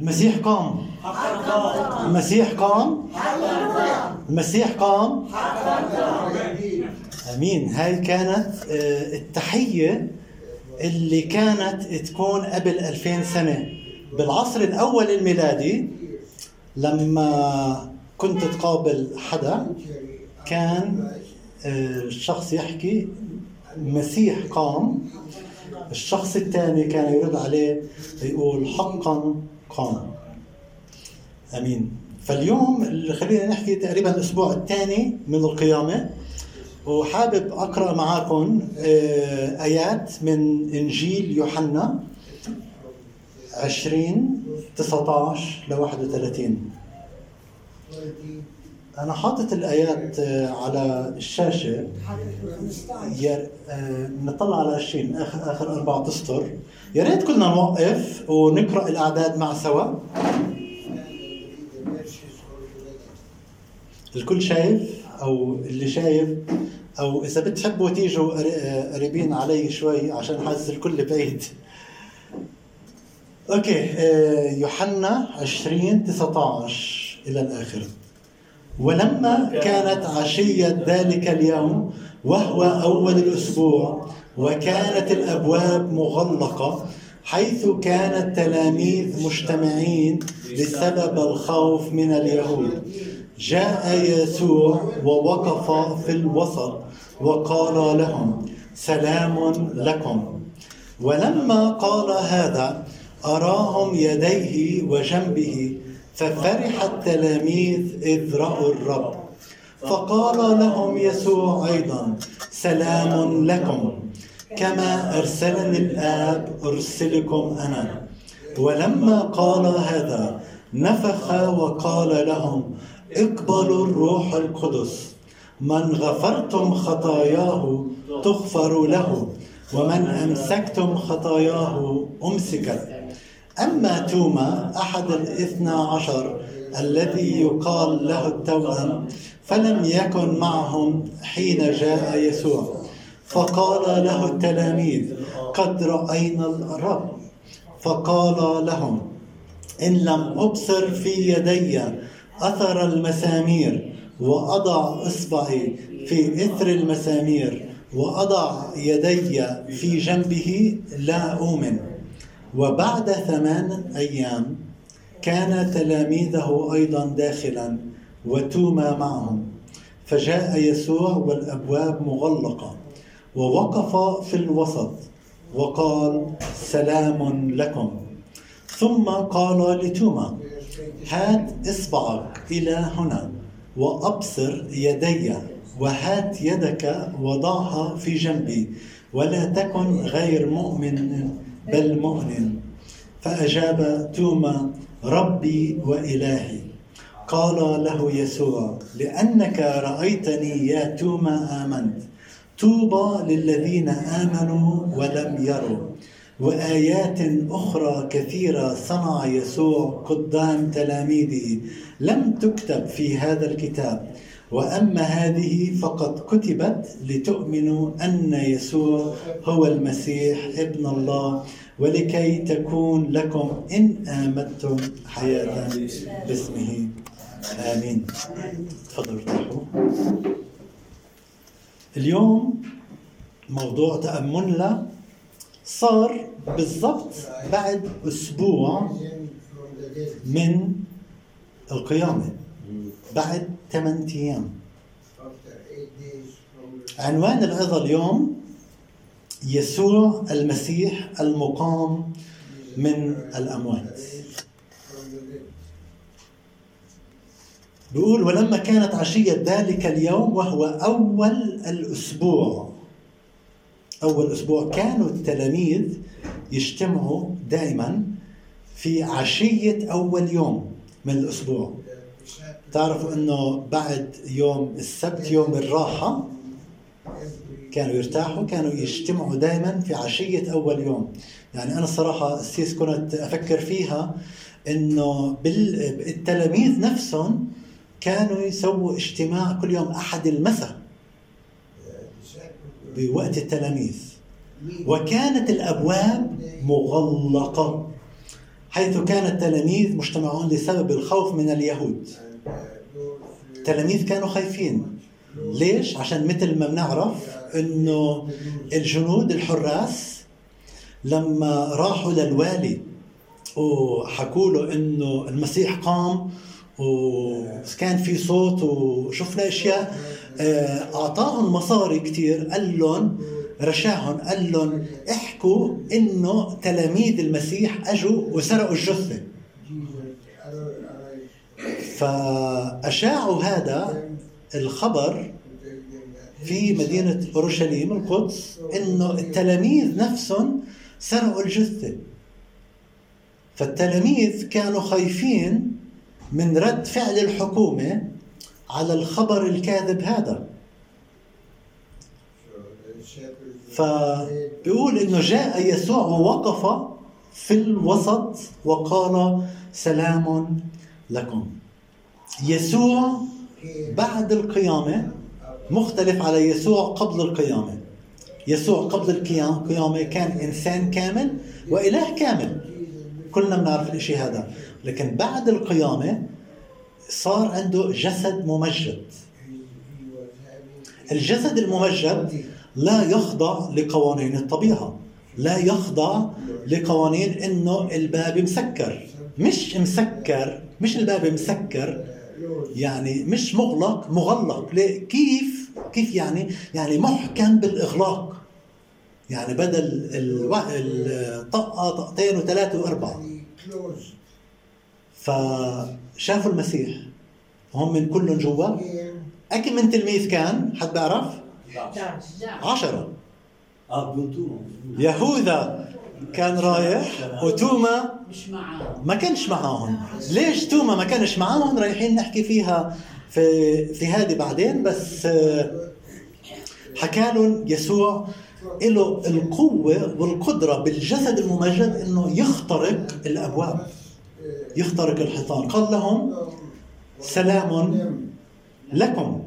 المسيح قام. المسيح قام. المسيح قام. آمين. هاي كانت آه، التحية اللي كانت تكون قبل 2000 سنة. بالعصر الأول الميلادي لما كنت تقابل حدا كان آه، الشخص يحكي المسيح قام. الشخص الثاني كان يرد عليه يقول حقا قام آمين. فاليوم خلينا نحكي تقريبا الأسبوع الثاني من القيامة وحابب أقرأ معاكم آه، آيات من إنجيل يوحنا 20 19 ل 31 أنا حاطط الآيات آه، على الشاشة. يا آه، نطلع على 20 آخر آخر أربع اسطر يا ريت كلنا نوقف ونقرأ الأعداد مع سوا. الكل شايف؟ أو اللي شايف؟ أو إذا بتحبوا تيجوا آه، قريبين علي شوي عشان حاسس الكل بعيد. أوكي يوحنا 20 19 إلى الآخر. ولما كانت عشية ذلك اليوم وهو أول الأسبوع وكانت الأبواب مغلقة حيث كان التلاميذ مجتمعين بسبب الخوف من اليهود. جاء يسوع ووقف في الوسط وقال لهم سلام لكم. ولما قال هذا أراهم يديه وجنبه ففرح التلاميذ إذ رأوا الرب فقال لهم يسوع أيضا سلام لكم كما أرسلني الآب أرسلكم أنا. ولما قال هذا نفخ وقال لهم اقبلوا الروح القدس من غفرتم خطاياه تغفر له ومن أمسكتم خطاياه أمسكت أما توما أحد الاثنى عشر الذي يقال له التوأم فلم يكن معهم حين جاء يسوع. فقال له التلاميذ قد رأينا الرب. فقال لهم إن لم أبصر في يدي أثر المسامير وأضع إصبعي في إثر المسامير وأضع يدي في جنبه لا أؤمن. وبعد ثمان أيام كان تلاميذه أيضا داخلا وتوما معهم. فجاء يسوع والأبواب مغلقة ووقف في الوسط وقال سلام لكم. ثم قال لتوما هات إصبعك إلى هنا وأبصر يدي وهات يدك وضعها في جنبي ولا تكن غير مؤمن بل مؤمن. فأجاب توما ربي وإلهي. قال له يسوع لأنك رأيتني يا توما آمنت. طوبى للذين آمنوا ولم يروا. وآيات أخرى كثيرة صنع يسوع قدام تلاميذه. لم تكتب في هذا الكتاب وأما هذه فقد كتبت لتؤمنوا أن يسوع هو المسيح ابن الله ولكي تكون لكم إن آمنتم حياة باسمه. آمين. تفضلوا ارتاحوا. اليوم موضوع تأملنا صار بالضبط بعد أسبوع من القيامة. بعد ثمان أيام. عنوان العظة اليوم يسوع المسيح المقام من الأموات. بيقول ولما كانت عشية ذلك اليوم وهو أول الأسبوع. أول أسبوع. كانوا التلاميذ يجتمعوا دائما في عشية أول يوم من الأسبوع. تعرفوا أنه بعد يوم السبت يوم الراحة كانوا يرتاحوا كانوا يجتمعوا دائما في عشية أول يوم. يعني أنا الصراحة السيس كنت أفكر فيها أنه بالتلاميذ نفسهم كانوا يسووا اجتماع كل يوم أحد المساء بوقت التلاميذ. وكانت الأبواب مغلقة حيث كان التلاميذ مجتمعون لسبب الخوف من اليهود. التلاميذ كانوا خايفين ليش؟ عشان مثل ما بنعرف إنه الجنود الحراس لما راحوا للوالي وحكوا له إنه المسيح قام وكان في صوت وشفنا أشياء آه، أعطاهم مصاري كثير قال لهم رشاهم قال لهم احكوا إنه تلاميذ المسيح أجوا وسرقوا الجثة فأشاعوا هذا الخبر في مدينة أورشليم القدس إنه التلاميذ نفسهم سرقوا الجثة. فالتلاميذ كانوا خايفين من رد فعل الحكومة على الخبر الكاذب هذا. فبيقول إنه جاء يسوع ووقف في الوسط وقال سلام لكم. يسوع بعد القيامة مختلف على يسوع قبل القيامة. يسوع قبل القيامة كان إنسان كامل وإله كامل. كلنا بنعرف الإشي هذا. لكن بعد القيامة صار عنده جسد ممجد. الجسد الممجد لا يخضع لقوانين الطبيعة. لا يخضع لقوانين إنه الباب مسكر. مش مسكر مش الباب مسكر يعني مش مغلق مغلق. ليه كيف؟ كيف يعني؟ يعني محكم بالإغلاق. يعني بدل الطقة طقتين وثلاثة وأربعة. فشافوا المسيح. هم من كلهم جوا. أكم من تلميذ كان حد بيعرف؟ عشرة. آه يهوذا. كان رايح وتوما مش معاهم. ما كانش معاهم. ليش توما ما كانش معاهم؟ رايحين نحكي فيها في في هذه بعدين بس آه، حكى لهم يسوع له القوة والقدرة بالجسد الممجد إنه يخترق الأبواب يخترق الحيطان قال لهم سلام لكم.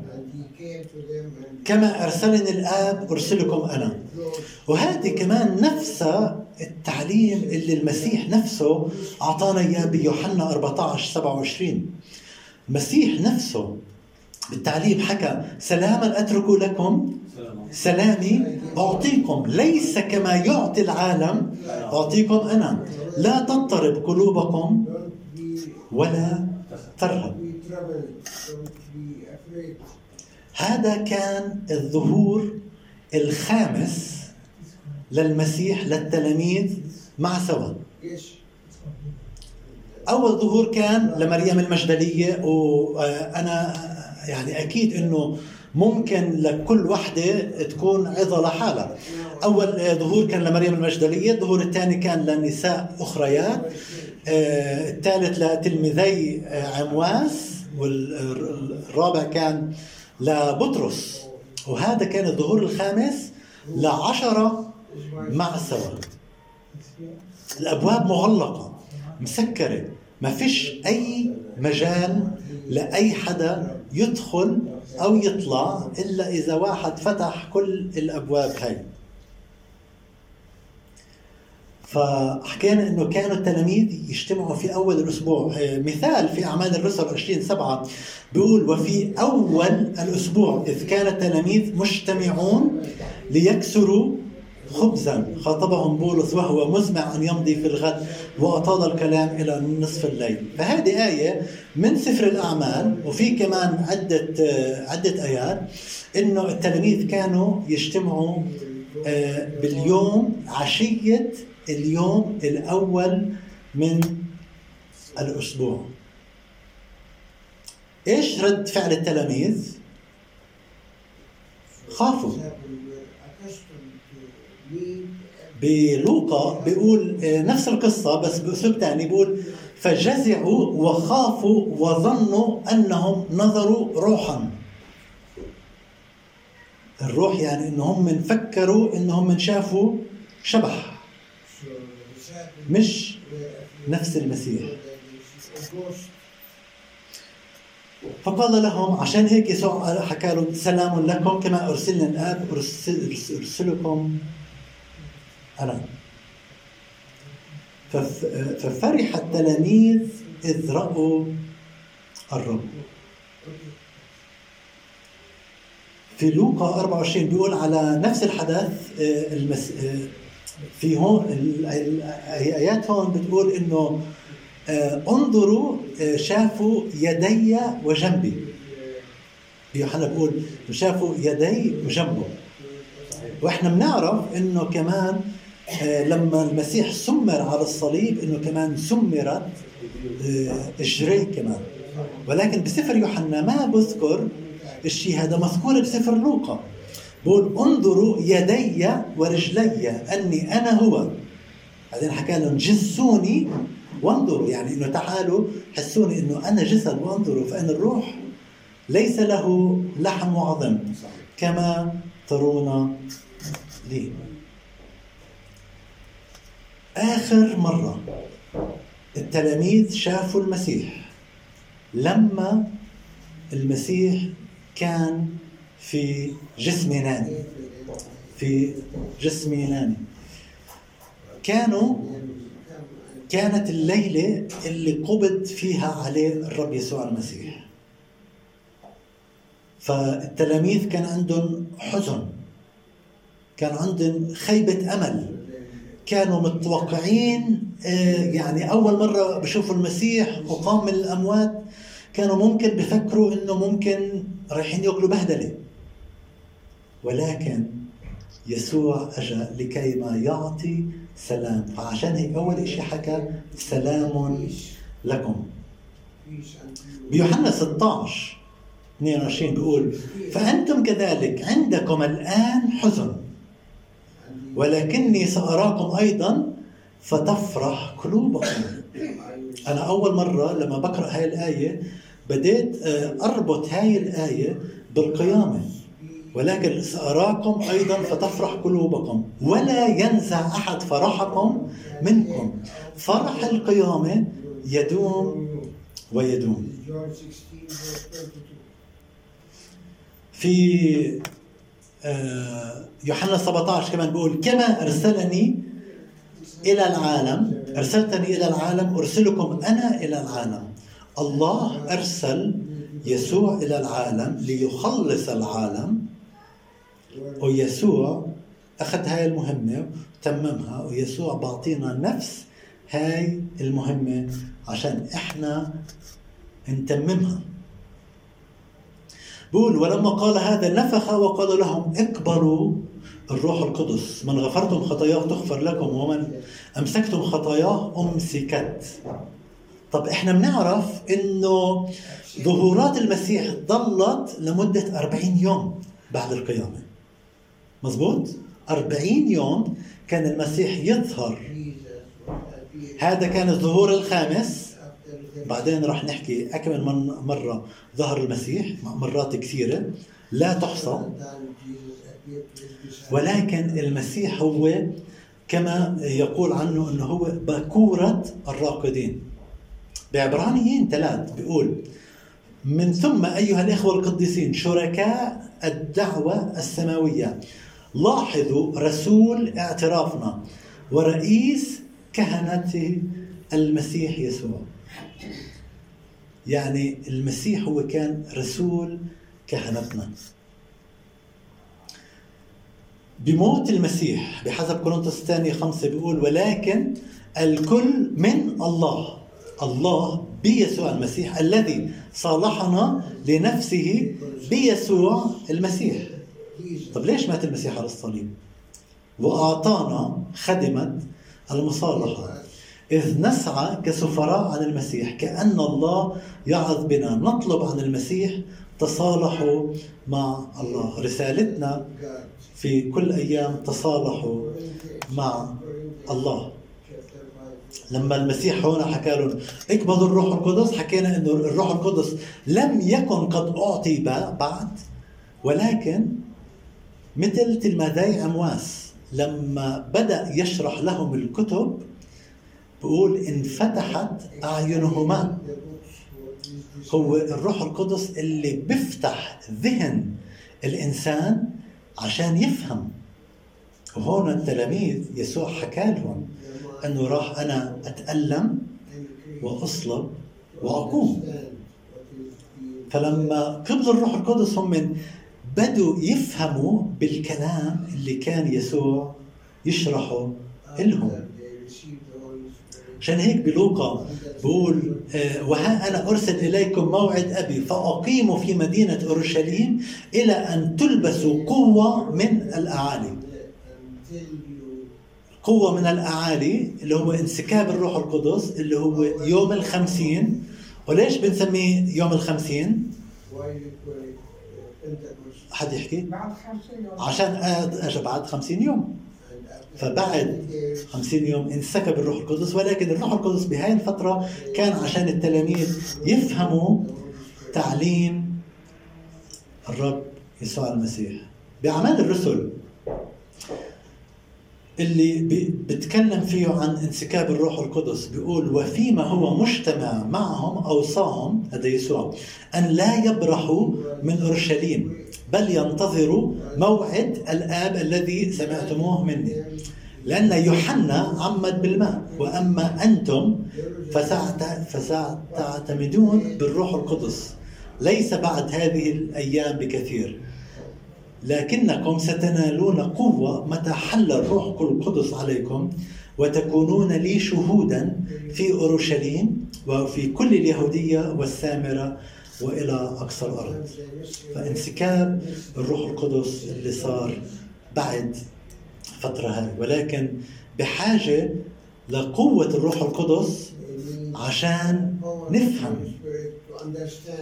كما أرسلني الآب أرسلكم أنا. وهذه كمان نفسها التعليم اللي المسيح نفسه أعطانا إياه بيوحنا 14 27 المسيح نفسه بالتعليم حكى سلاما أترك لكم سلامي أعطيكم ليس كما يعطي العالم أعطيكم أنا. لا تضطرب قلوبكم ولا ترهب. هذا كان الظهور الخامس للمسيح للتلاميذ مع سوا. أول ظهور كان لمريم المجدلية وأنا يعني أكيد أنه ممكن لكل وحدة تكون عظة لحالها. أول ظهور كان لمريم المجدلية الظهور الثاني كان لنساء أخريات. آه، الثالث لتلميذي عمواس والرابع كان لبطرس. وهذا كان الظهور الخامس لعشرة مع سوا الأبواب مغلقة مسكرة ما فيش أي مجال لأي حدا يدخل أو يطلع إلا إذا واحد فتح كل الأبواب هاي. فحكينا إنه كانوا التلاميذ يجتمعوا في أول الأسبوع. آه، مثال في أعمال الرسل 20 7 بيقول وفي أول الأسبوع إذ كان التلاميذ مجتمعون ليكسروا خبزا خاطبهم بولس وهو مزمع أن يمضي في الغد وأطال الكلام إلى نصف الليل. فهذه آية من سفر الأعمال وفي كمان عدة آه، عدة آيات إنه التلاميذ كانوا يجتمعوا آه، باليوم عشية اليوم الأول من الأسبوع. إيش رد فعل التلاميذ؟ خافوا. بلوقا بيقول نفس القصة بس بأسلوب ثاني بيقول فجزعوا وخافوا وظنوا أنهم نظروا روحا. الروح يعني إنهم فكروا إنهم شافوا شبح مش نفس المسيح. فقال لهم عشان هيك يسوع حكى لهم سلام لكم كما أرسلنا الآب ارسل أرسلكم أنا. ففرح التلاميذ إذ رأوا الرب. في لوقا 24 بيقول على نفس الحدث آه، المس... آه، في هون الايات هون بتقول إنه آه، انظروا شافوا يدي وجنبي. يوحنا بيقول شافوا يدي وجنبه. وإحنا بنعرف إنه كمان لما المسيح سمر على الصليب إنه كمان سمرت اجري كمان. ولكن بسفر يوحنا ما بذكر الشيء هذا مذكور بسفر لوقا. بقول انظروا يدي ورجلي أني أنا هو. بعدين حكى لهم جسوني وانظروا. يعني إنه تعالوا حسوني إنه أنا جسد وانظروا فإن الروح ليس له لحم وعظم كما ترون لي. آخر مرة. التلاميذ شافوا المسيح. لما المسيح كان في جسم يناني في جسم يناني كانوا كانت الليلة اللي قبض فيها عليه الرب يسوع المسيح. فالتلاميذ كان عندهم حزن. كان عندهم خيبة أمل. كانوا متوقعين آه، يعني أول مرة بشوفوا المسيح وقام من الأموات كانوا ممكن بفكروا إنه ممكن رايحين يأكلوا بهدلة. ولكن يسوع اجى لكي ما يعطي سلام. فعشان هيك أول شيء حكى سلام لكم. بيوحنا 16 22 بيقول فأنتم كذلك عندكم الآن حزن. ولكني سأراكم أيضا فتفرح قلوبكم. أنا أول مرة لما بقرأ هاي الآية بديت آه، أربط هاي الآية بالقيامة. ولكن سأراكم أيضا فتفرح قلوبكم. ولا ينزع أحد فرحكم منكم. فرح القيامة يدوم ويدوم. في يوحنا 17 كمان بيقول كما أرسلني إلى العالم أرسلتني إلى العالم أرسلكم أنا إلى العالم. الله أرسل يسوع إلى العالم ليخلص العالم ويسوع أخذ هاي المهمة وتممها ويسوع بعطينا نفس هاي المهمة عشان إحنا نتممها. بقول ولما قال هذا نفخ وقال لهم اقبلوا. الروح القدس من غفرتم خطاياه تغفر لكم ومن أمسكتم خطاياه أمسكت. طب إحنا بنعرف إنه ظهورات المسيح ظلت لمدة 40 يوم بعد القيامة. مزبوط؟ 40 يوم كان المسيح يظهر. هذا كان الظهور الخامس. بعدين راح نحكي أكمل من مرة ظهر المسيح مرات كثيرة. لا تحصى. ولكن المسيح هو كما يقول عنه أنه هو بكورة الراقدين. بعبرانيين ثلاث بيقول من ثم أيها الإخوة القديسين شركاء الدعوة السماوية لاحظوا رسول اعترافنا ورئيس كهنة المسيح يسوع. يعني المسيح هو كان رسول كهنتنا. بموت المسيح بحسب كورنثوس الثانية خمسة بيقول ولكن الكل من الله الله بيسوع المسيح الذي صالحنا لنفسه بيسوع المسيح. طب ليش مات المسيح على الصليب؟ وأعطانا خدمة المصالحة. إذ نسعى كسفراء عن المسيح كأن الله يعظ بنا. نطلب عن المسيح تصالحوا مع الله. رسالتنا في كل أيام تصالحوا مع الله. لما المسيح هون حكى لهم اقبضوا الروح القدس. حكينا إنه الروح القدس لم يكن قد أعطي بعد ولكن مثل تلميذي أمواس لما بدأ يشرح لهم الكتب بقول انفتحت أعينهما. هو الروح القدس اللي بيفتح ذهن الإنسان عشان يفهم. وهون التلاميذ يسوع حكى لهم أنه راح أنا أتألم وأصلب وأقوم. فلما قبل الروح القدس هم بدوا يفهموا بالكلام اللي كان يسوع يشرحه لهم. عشان هيك بلوقا بقول آه، وها أنا أرسل إليكم موعد أبي فأقيموا في مدينة أورشليم إلى أن تلبسوا قوة من الأعالي قوة من الأعالي اللي هو انسكاب الروح القدس اللي هو يوم الخمسين وليش بنسميه يوم الخمسين؟ حد يحكي؟ بعد 50 يوم عشان اجى بعد 50 يوم فبعد 50 يوم انسكب الروح القدس ولكن الروح القدس بهاي الفترة كان عشان التلاميذ يفهموا تعليم الرب يسوع المسيح. بأعمال الرسل اللي بتكلم فيه عن انسكاب الروح القدس بيقول وفيما هو مجتمع معهم أوصاهم هذا يسوع أن لا يبرحوا من أورشليم. بل ينتظروا موعد الآب الذي سمعتموه مني. لأن يوحنا عمد بالماء وأما أنتم فستعتمدون بالروح القدس. ليس بعد هذه الأيام بكثير. لكنكم ستنالون قوة متى حل الروح القدس عليكم وتكونون لي شهودا في أورشليم وفي كل اليهودية والسامرة وإلى أقصى الأرض. فانسكاب الروح القدس اللي صار بعد فترة هاي ولكن بحاجة لقوة الروح القدس عشان نفهم.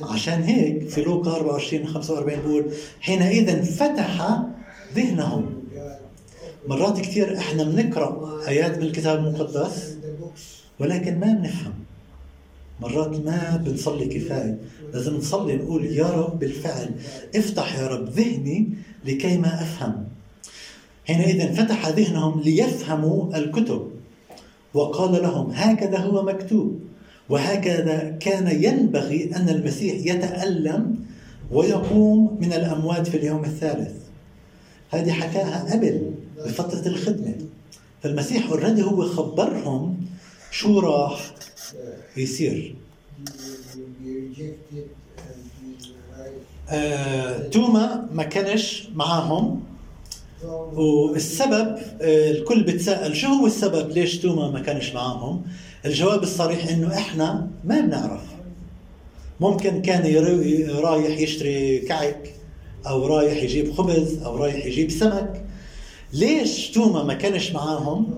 عشان هيك في لوقا 24 45 بيقول حينئذ فتح ذهنهم. مرات كثير إحنا بنقرأ آيات من الكتاب المقدس ولكن ما بنفهم. مرات ما بنصلي كفاية لازم نصلي نقول يا رب بالفعل افتح يا رب ذهني لكي ما أفهم. حينئذ فتح ذهنهم ليفهموا الكتب. وقال لهم هكذا هو مكتوب وهكذا كان ينبغي أن المسيح يتألم ويقوم من الأموات في اليوم الثالث. هذه حكاها قبل بفترة الخدمة. فالمسيح اوريدي هو خبرهم شو راح يصير. آه، توما ما كانش معاهم. والسبب آه، الكل بتساءل شو هو السبب ليش توما ما كانش معاهم؟ الجواب الصريح إنه إحنا ما بنعرف. ممكن كان رايح يشتري كعك أو رايح يجيب خبز أو رايح يجيب سمك. ليش توما ما كانش معاهم؟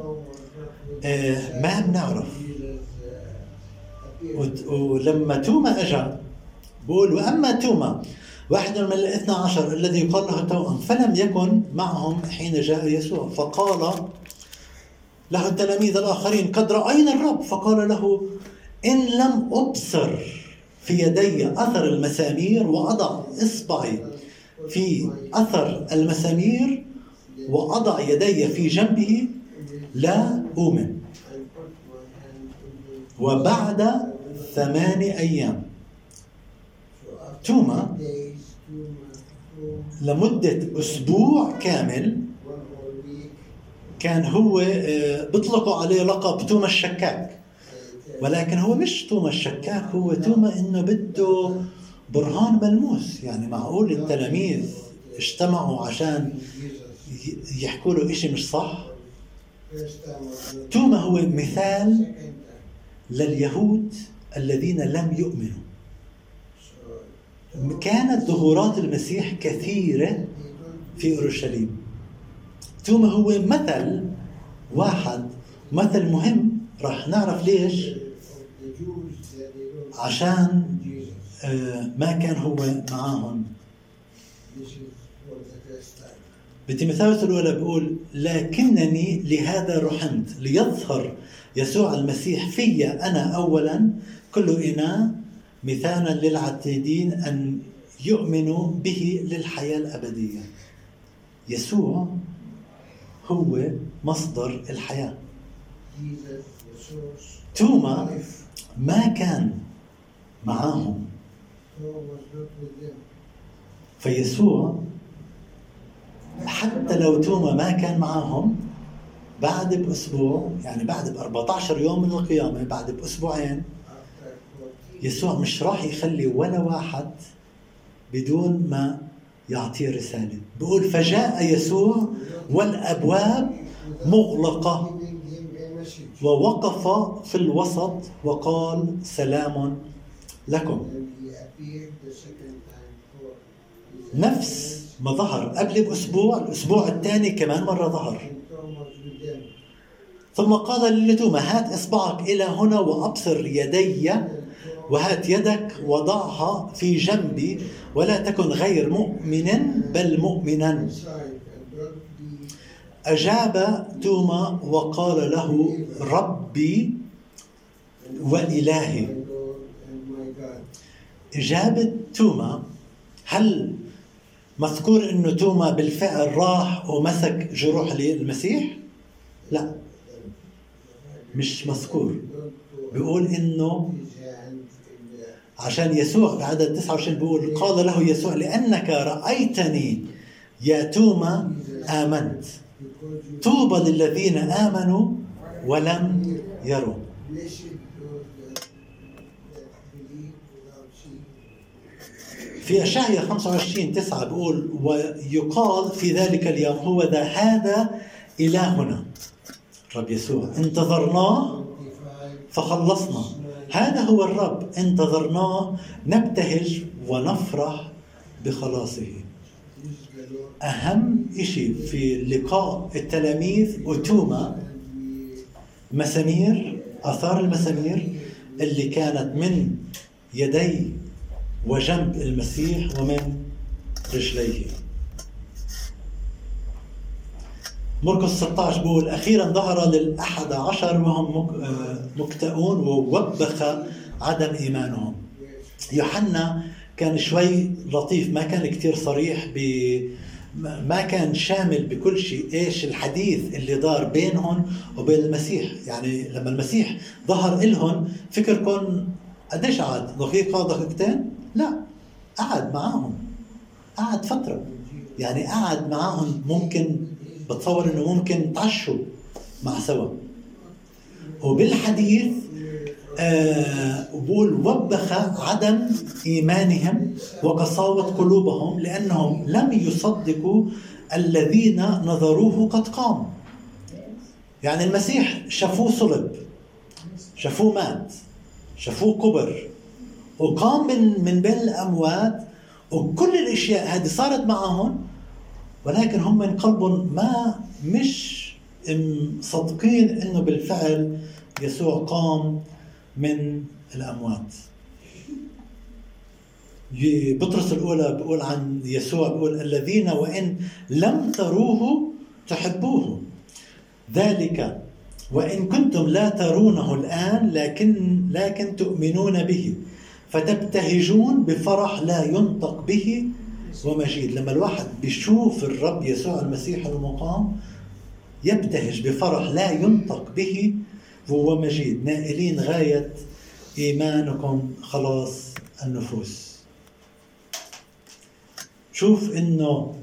آه ما بنعرف. ولما توما اجى بقول واما توما واحد من الاثنى عشر الذي يقال له توأم فلم يكن معهم حين جاء يسوع. فقال له التلاميذ الآخرين قد رأينا الرب. فقال له إن لم أبصر في يدي أثر المسامير وأضع إصبعي في أثر المسامير وأضع يدي في جنبه لا أؤمن. وبعد ثمان أيام. توما لمدة أسبوع كامل كان هو آه، بيطلقوا عليه لقب توما الشكاك. ولكن هو مش توما الشكاك هو توما إنه بده برهان ملموس. يعني معقول التلاميذ اجتمعوا عشان يحكوا له شيء مش صح؟ توما هو مثال لليهود الذين لم يؤمنوا. كانت ظهورات المسيح كثيرة في أورشليم. توما هو مثل واحد مثل مهم. راح نعرف ليش؟ عشان آه، ما كان هو معاهم. بتيموثاوس الأولى بيقول لكنني لهذا رحمت ليظهر يسوع المسيح في أنا أولا كل إناء مثالا للعتيدين أن يؤمنوا به للحياة الأبدية. يسوع هو مصدر الحياة. توما ما كان معاهم فيسوع حتى لو توما ما كان معاهم بعد بأسبوع يعني بعد ب 14 يوم من القيامة بعد بأسبوعين يسوع مش راح يخلي ولا واحد بدون ما يعطيه رسالة. بيقول فجاء يسوع والأبواب مغلقة ووقف في الوسط وقال سلام لكم. نفس ما ظهر قبل بأسبوع الأسبوع الثاني كمان مرة ظهر. ثم قال لتوما هات إصبعك إلى هنا وأبصر يدي وهات يدك وضعها في جنبي ولا تكن غير مؤمن بل مؤمنا. أجاب توما وقال له ربي وإلهي. إجابة توما هل مذكور انه توما بالفعل راح ومسك جروح المسيح؟ لا مش مذكور. بيقول إنه عشان يسوع في عدد 29 بيقول قال له يسوع لأنك رأيتني يا توما آمنت. طوبى للذين آمنوا ولم يروا. في أشعية 25 9 بيقول ويقال في ذلك اليوم هو ذا هذا إلهنا. رب يسوع انتظرناه فخلصنا. هذا هو الرب انتظرناه نبتهج ونفرح بخلاصه. أهم شيء في لقاء التلاميذ وتوما مسامير آثار المسامير اللي كانت من يدي وجنب المسيح ومن رجليه. مرقس 16 بيقول أخيرا ظهر للأحد عشر وهم مكتئون ووبخ عدم إيمانهم. يوحنا كان شوي لطيف ما كان كتير صريح ب ما كان شامل بكل شيء إيش الحديث اللي دار بينهم وبين المسيح يعني لما المسيح ظهر لهم فكركم قديش قعد؟ دقيقة دقيقتين؟ لا قعد معاهم. قعد فترة. يعني قعد معاهم ممكن بتصور إنه ممكن تعشوا مع سوا. وبالحديث آه بقول وبخ عدم إيمانهم وقساوه قلوبهم لأنهم لم يصدقوا الذين نظروه قد قام يعني المسيح شافوه صلب شافوه مات شافوه كبر وقام من من بين الأموات وكل الأشياء هذه صارت معهم ولكن هم من قلبهم ما مش مصدقين إنه بالفعل يسوع قام من الأموات. بطرس الأولى بيقول عن يسوع بيقول الذين وإن لم تروه تحبوه. ذلك وإن كنتم لا ترونه الآن لكن لكن تؤمنون به فتبتهجون بفرح لا ينطق به ومجيد لما الواحد بيشوف الرب يسوع المسيح المقام يبتهج بفرح لا ينطق به وهو مجيد. نائلين غاية إيمانكم خلاص النفوس. شوف إنه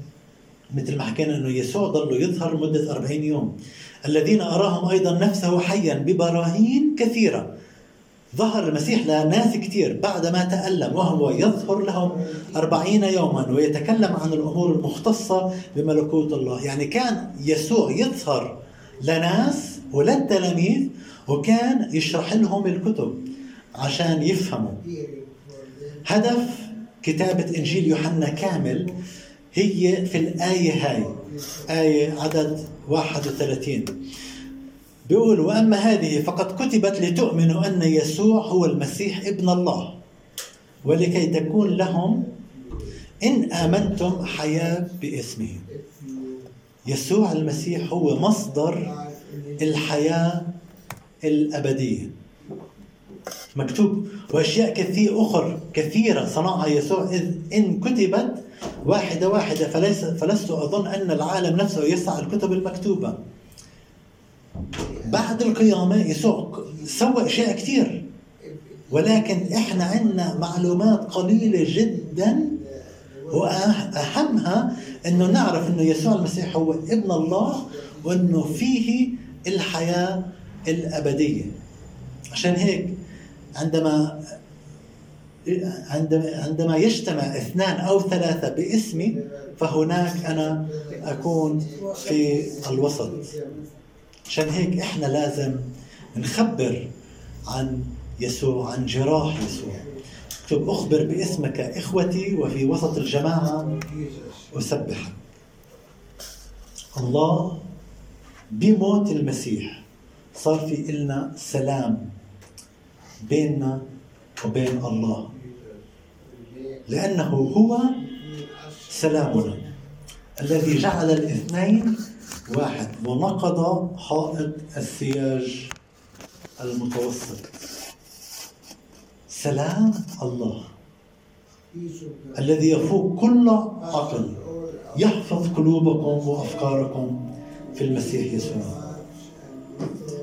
مثل ما حكينا إنه يسوع ضل يظهر مدة 40 يوم. الذين أراهم أيضا نفسه حيا ببراهين كثيرة. ظهر المسيح لناس كثير بعدما تألم وهو يظهر لهم أربعين يوما ويتكلم عن الأمور المختصة بملكوت الله. يعني كان يسوع يظهر لناس وللتلاميذ وكان يشرح لهم الكتب عشان يفهموا. هدف كتابة إنجيل يوحنا كامل هي في الآية هاي آية عدد 31 بيقول وأما هذه فقد كتبت لتؤمنوا أن يسوع هو المسيح ابن الله ولكي تكون لهم إن آمنتم حياة باسمه. يسوع المسيح هو مصدر الحياة الأبدية. مكتوب وأشياء كثير أخر كثيرة صنعها يسوع إذ إن كتبت واحدة واحدة فليس فلست أظن أن العالم نفسه يسعى الكتب المكتوبة. بعد القيامة يسوع سوى أشياء كثير. ولكن إحنا عندنا معلومات قليلة جدا وأهمها أنه نعرف أنه يسوع المسيح هو ابن الله وأنه فيه الحياة الأبدية. عشان هيك عندما عندما عندما يجتمع اثنان أو ثلاثة باسمي فهناك أنا أكون في الوسط. عشان هيك إحنا لازم نخبر عن يسوع عن جراح يسوع. اكتب أخبر باسمك إخوتي وفي وسط الجماعة اسبحك الله بموت المسيح صار في إلنا سلام بيننا وبين الله. لأنه هو سلامنا الذي جعل الاثنين واحد. ونقض حائط السياج المتوسط. سلام الله. الذي يفوق كل عقل. يحفظ قلوبكم وأفكاركم في المسيح يسوع.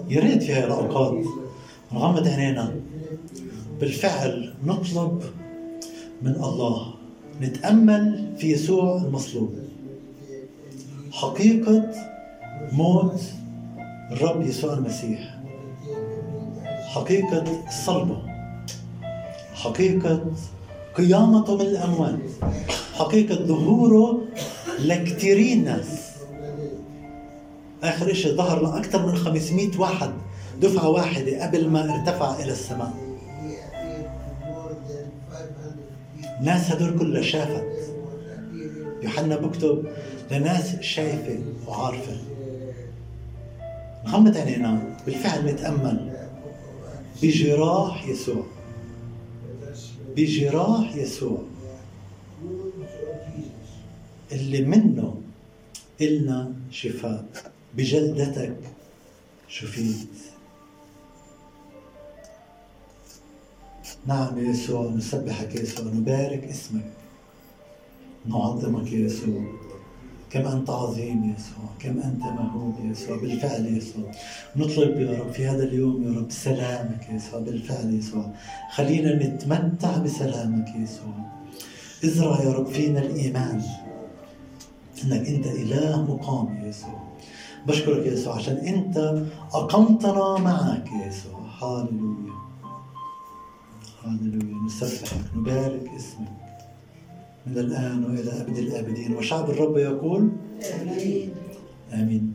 يا ريت في هاي الأوقات نغمض عينينا بالفعل نطلب من الله نتأمل في يسوع المصلوب. حقيقة موت الرب يسوع المسيح. حقيقة صلبة. حقيقة قيامته من الأموات. حقيقة ظهوره لكثيرين ناس آخر شيء ظهر لاكثر من 500 واحد. دفعة واحدة قبل ما ارتفع إلى السماء. الناس هدول كلها شافت. يوحنا بكتب لناس شايفة وعارفة. نغمض عينينا بالفعل نتامل بجراح يسوع. بجراح يسوع. اللي منه إلنا شفاء. بجلدتك شفيت. نعم يا يسوع نسبحك يا يسوع نبارك اسمك. نعظمك يا يسوع. كم أنت عظيم يا يسوع كم أنت مهول يسوع بالفعل يا يسوع. نطلب يا رب في هذا اليوم يا رب سلامك يا يسوع بالفعل يا يسوع. خلينا نتمتع بسلامك يا يسوع. ازرع يا رب فينا الإيمان إنك أنت إله مقام يا يسوع. بشكرك يا يسوع عشان أنت أقمتنا معك يا يسوع. هاللويا. هاللويا. نسبحك نبارك اسمك. من الآن وإلى أبد الآبدين. وشعب الرب يقول آمين. آمين.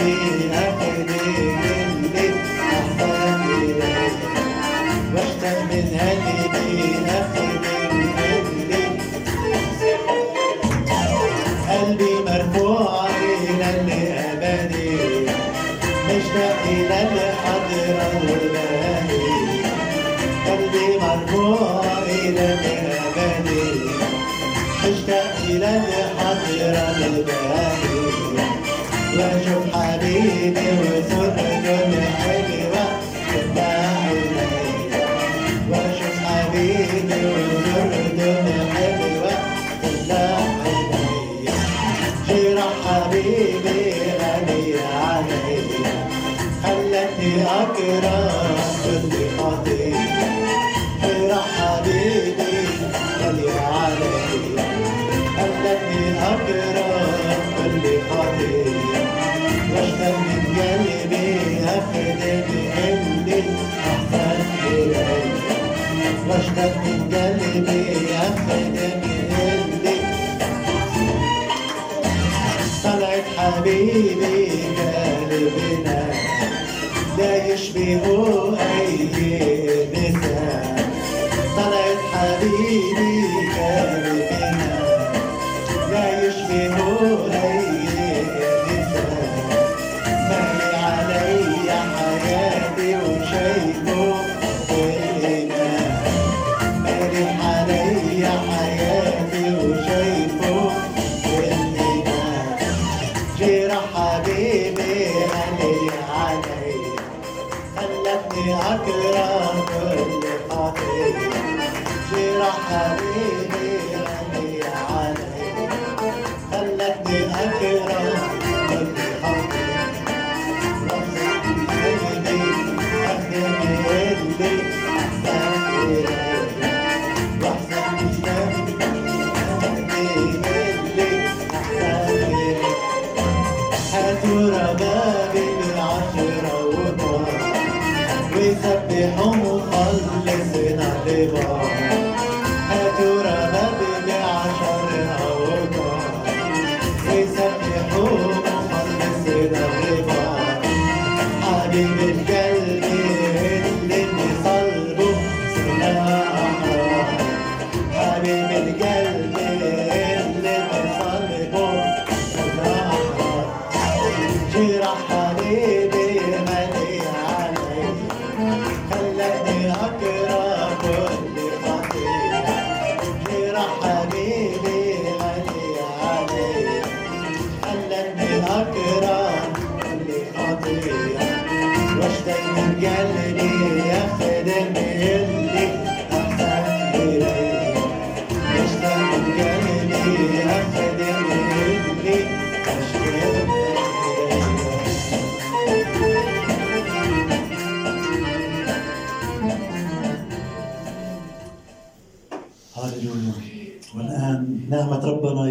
Amen. there was Oh.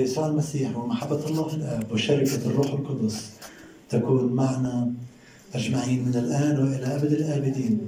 يسوع المسيح ومحبة الله الآب وشركة الروح القدس تكون معنا أجمعين من الآن وإلى أبد الآبدين.